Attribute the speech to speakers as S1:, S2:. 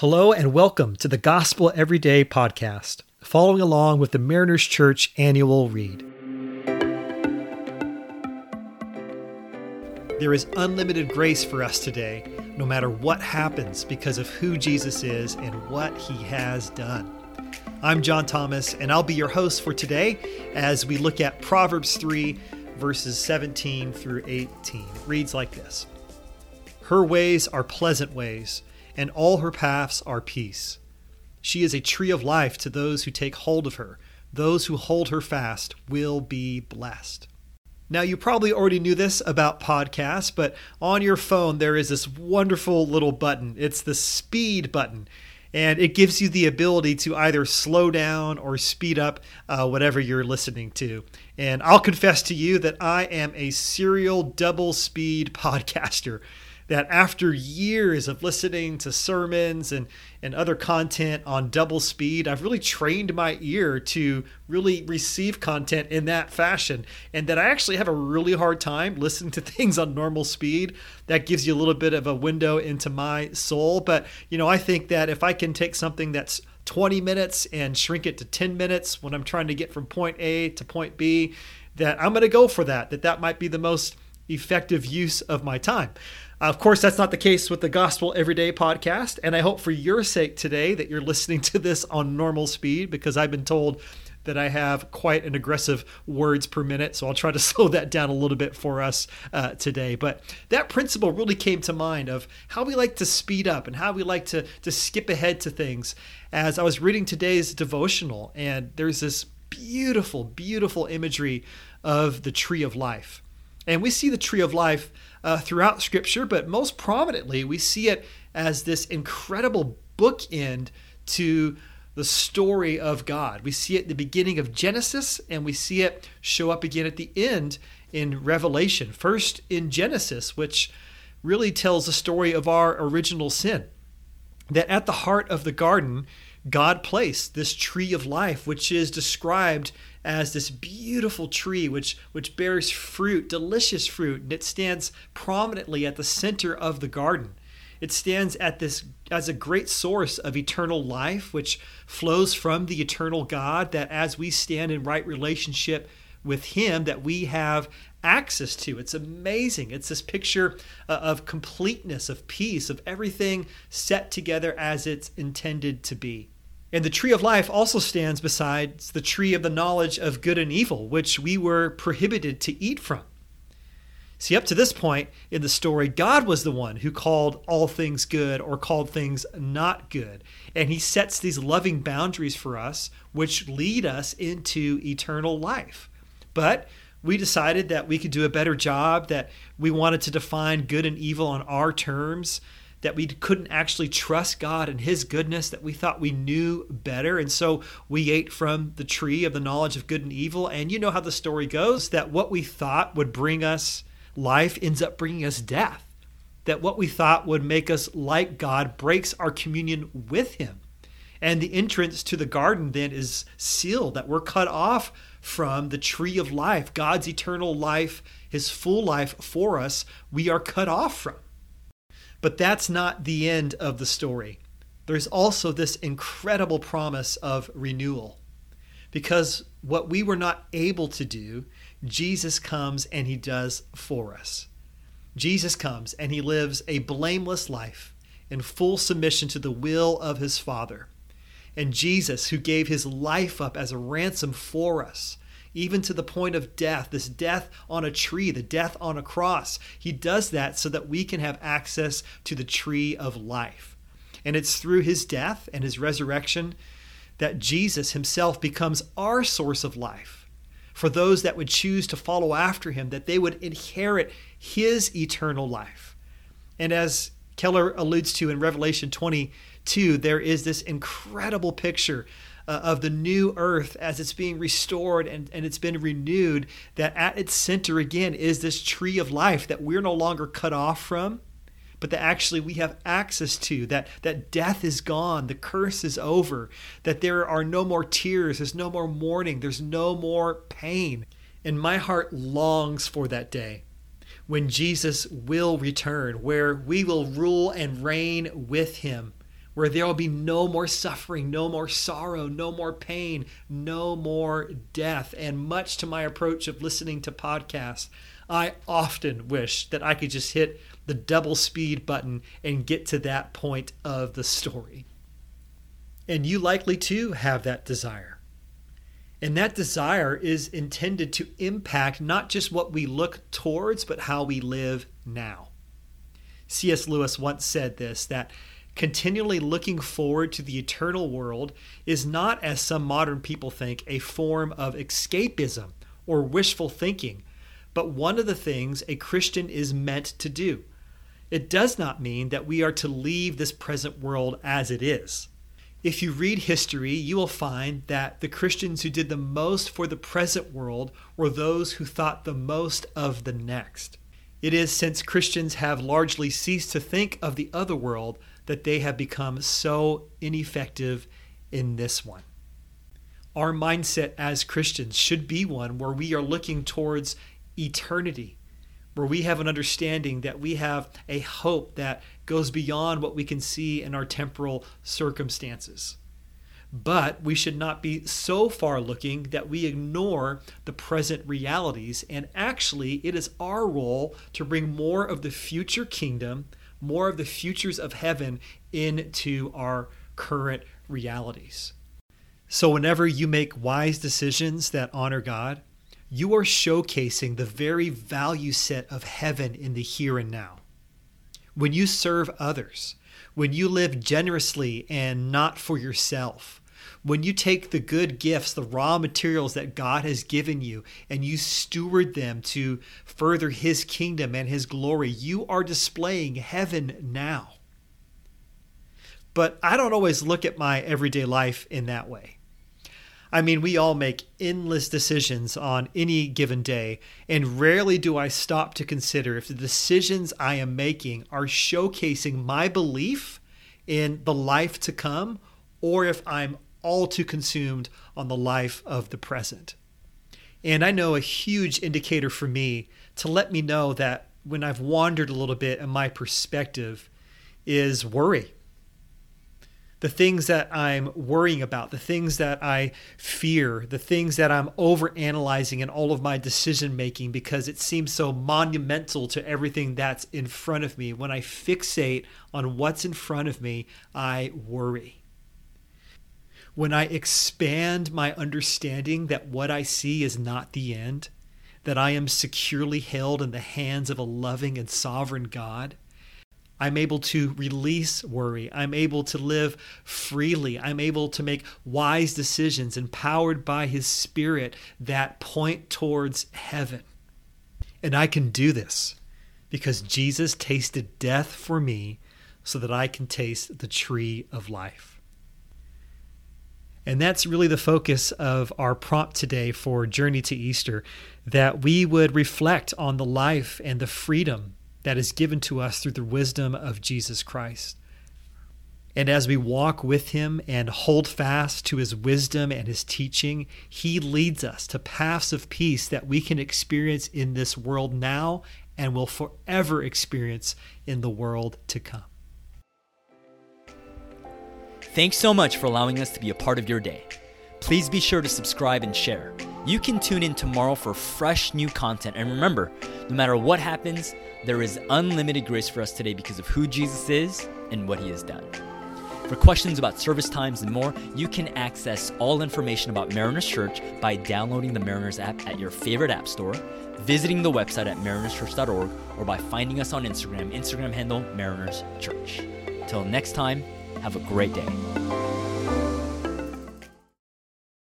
S1: Hello and welcome to the Gospel Everyday podcast, following along with the Mariners Church annual read. There is unlimited grace for us today, no matter what happens, because of who Jesus is and what he has done. I'm John Thomas, and I'll be your host for today as we look at Proverbs 3, verses 17 through 18. It reads like this Her ways are pleasant ways and all her paths are peace. She is a tree of life to those who take hold of her. Those who hold her fast will be blessed. Now, you probably already knew this about podcasts, but on your phone, there is this wonderful little button. It's the speed button, and it gives you the ability to either slow down or speed up uh, whatever you're listening to. And I'll confess to you that I am a serial double speed podcaster that after years of listening to sermons and, and other content on double speed, I've really trained my ear to really receive content in that fashion. And that I actually have a really hard time listening to things on normal speed. That gives you a little bit of a window into my soul. But, you know, I think that if I can take something that's 20 minutes and shrink it to 10 minutes when I'm trying to get from point A to point B, that I'm going to go for that, that that might be the most effective use of my time. Of course, that's not the case with the Gospel Everyday podcast. And I hope for your sake today that you're listening to this on normal speed because I've been told that I have quite an aggressive words per minute. So I'll try to slow that down a little bit for us uh, today. But that principle really came to mind of how we like to speed up and how we like to, to skip ahead to things. As I was reading today's devotional, and there's this beautiful, beautiful imagery of the tree of life. And we see the tree of life uh, throughout Scripture, but most prominently, we see it as this incredible bookend to the story of God. We see it at the beginning of Genesis, and we see it show up again at the end in Revelation. First in Genesis, which really tells the story of our original sin. That at the heart of the garden, God placed this tree of life, which is described as this beautiful tree which, which bears fruit, delicious fruit, and it stands prominently at the center of the garden. It stands at this as a great source of eternal life, which flows from the eternal God, that as we stand in right relationship with Him, that we have access to. It's amazing. It's this picture uh, of completeness, of peace, of everything set together as it's intended to be. And the tree of life also stands besides the tree of the knowledge of good and evil, which we were prohibited to eat from. See, up to this point in the story, God was the one who called all things good or called things not good. And he sets these loving boundaries for us, which lead us into eternal life. But we decided that we could do a better job, that we wanted to define good and evil on our terms, that we couldn't actually trust God and His goodness, that we thought we knew better. And so we ate from the tree of the knowledge of good and evil. And you know how the story goes that what we thought would bring us life ends up bringing us death. That what we thought would make us like God breaks our communion with Him. And the entrance to the garden then is sealed, that we're cut off from the tree of life, God's eternal life, His full life for us, we are cut off from. But that's not the end of the story. There's also this incredible promise of renewal. Because what we were not able to do, Jesus comes and he does for us. Jesus comes and he lives a blameless life in full submission to the will of his Father. And Jesus, who gave his life up as a ransom for us, even to the point of death, this death on a tree, the death on a cross. He does that so that we can have access to the tree of life. And it's through his death and his resurrection that Jesus himself becomes our source of life. For those that would choose to follow after him, that they would inherit his eternal life. And as Keller alludes to in Revelation 22, there is this incredible picture uh, of the new earth as it's being restored and, and it's been renewed, that at its center again is this tree of life that we're no longer cut off from, but that actually we have access to, that, that death is gone, the curse is over, that there are no more tears, there's no more mourning, there's no more pain. And my heart longs for that day when Jesus will return, where we will rule and reign with him where there will be no more suffering, no more sorrow, no more pain, no more death. And much to my approach of listening to podcasts, I often wish that I could just hit the double speed button and get to that point of the story. And you likely too have that desire. And that desire is intended to impact not just what we look towards, but how we live now. C.S. Lewis once said this that continually looking forward to the eternal world is not, as some modern people think, a form of escapism or wishful thinking, but one of the things a Christian is meant to do. It does not mean that we are to leave this present world as it is. If you read history, you will find that the Christians who did the most for the present world were those who thought the most of the next. It is since Christians have largely ceased to think of the other world that they have become so ineffective in this one. Our mindset as Christians should be one where we are looking towards eternity, where we have an understanding that we have a hope that goes beyond what we can see in our temporal circumstances. But we should not be so far looking that we ignore the present realities. And actually, it is our role to bring more of the future kingdom, more of the futures of heaven into our current realities. So, whenever you make wise decisions that honor God, you are showcasing the very value set of heaven in the here and now when you serve others, when you live generously and not for yourself, when you take the good gifts, the raw materials that God has given you, and you steward them to further His kingdom and His glory, you are displaying heaven now. But I don't always look at my everyday life in that way. I mean, we all make endless decisions on any given day, and rarely do I stop to consider if the decisions I am making are showcasing my belief in the life to come or if I'm all too consumed on the life of the present. And I know a huge indicator for me to let me know that when I've wandered a little bit in my perspective is worry the things that I'm worrying about, the things that I fear, the things that I'm overanalyzing in all of my decision making because it seems so monumental to everything that's in front of me. When I fixate on what's in front of me, I worry. When I expand my understanding that what I see is not the end, that I am securely held in the hands of a loving and sovereign God, I'm able to release worry. I'm able to live freely. I'm able to make wise decisions empowered by His Spirit that point towards heaven. And I can do this because Jesus tasted death for me so that I can taste the tree of life. And that's really the focus of our prompt today for Journey to Easter that we would reflect on the life and the freedom that is given to us through the wisdom of Jesus Christ. And as we walk with him and hold fast to his wisdom and his teaching, he leads us to paths of peace that we can experience in this world now and will forever experience in the world to come.
S2: Thanks so much for allowing us to be a part of your day. Please be sure to subscribe and share. You can tune in tomorrow for fresh new content. And remember, no matter what happens, there is unlimited grace for us today because of who Jesus is and what he has done. For questions about service times and more, you can access all information about Mariners Church by downloading the Mariners app at your favorite app store, visiting the website at marinerschurch.org, or by finding us on Instagram, Instagram handle Mariners Church. Till next time, have a great day.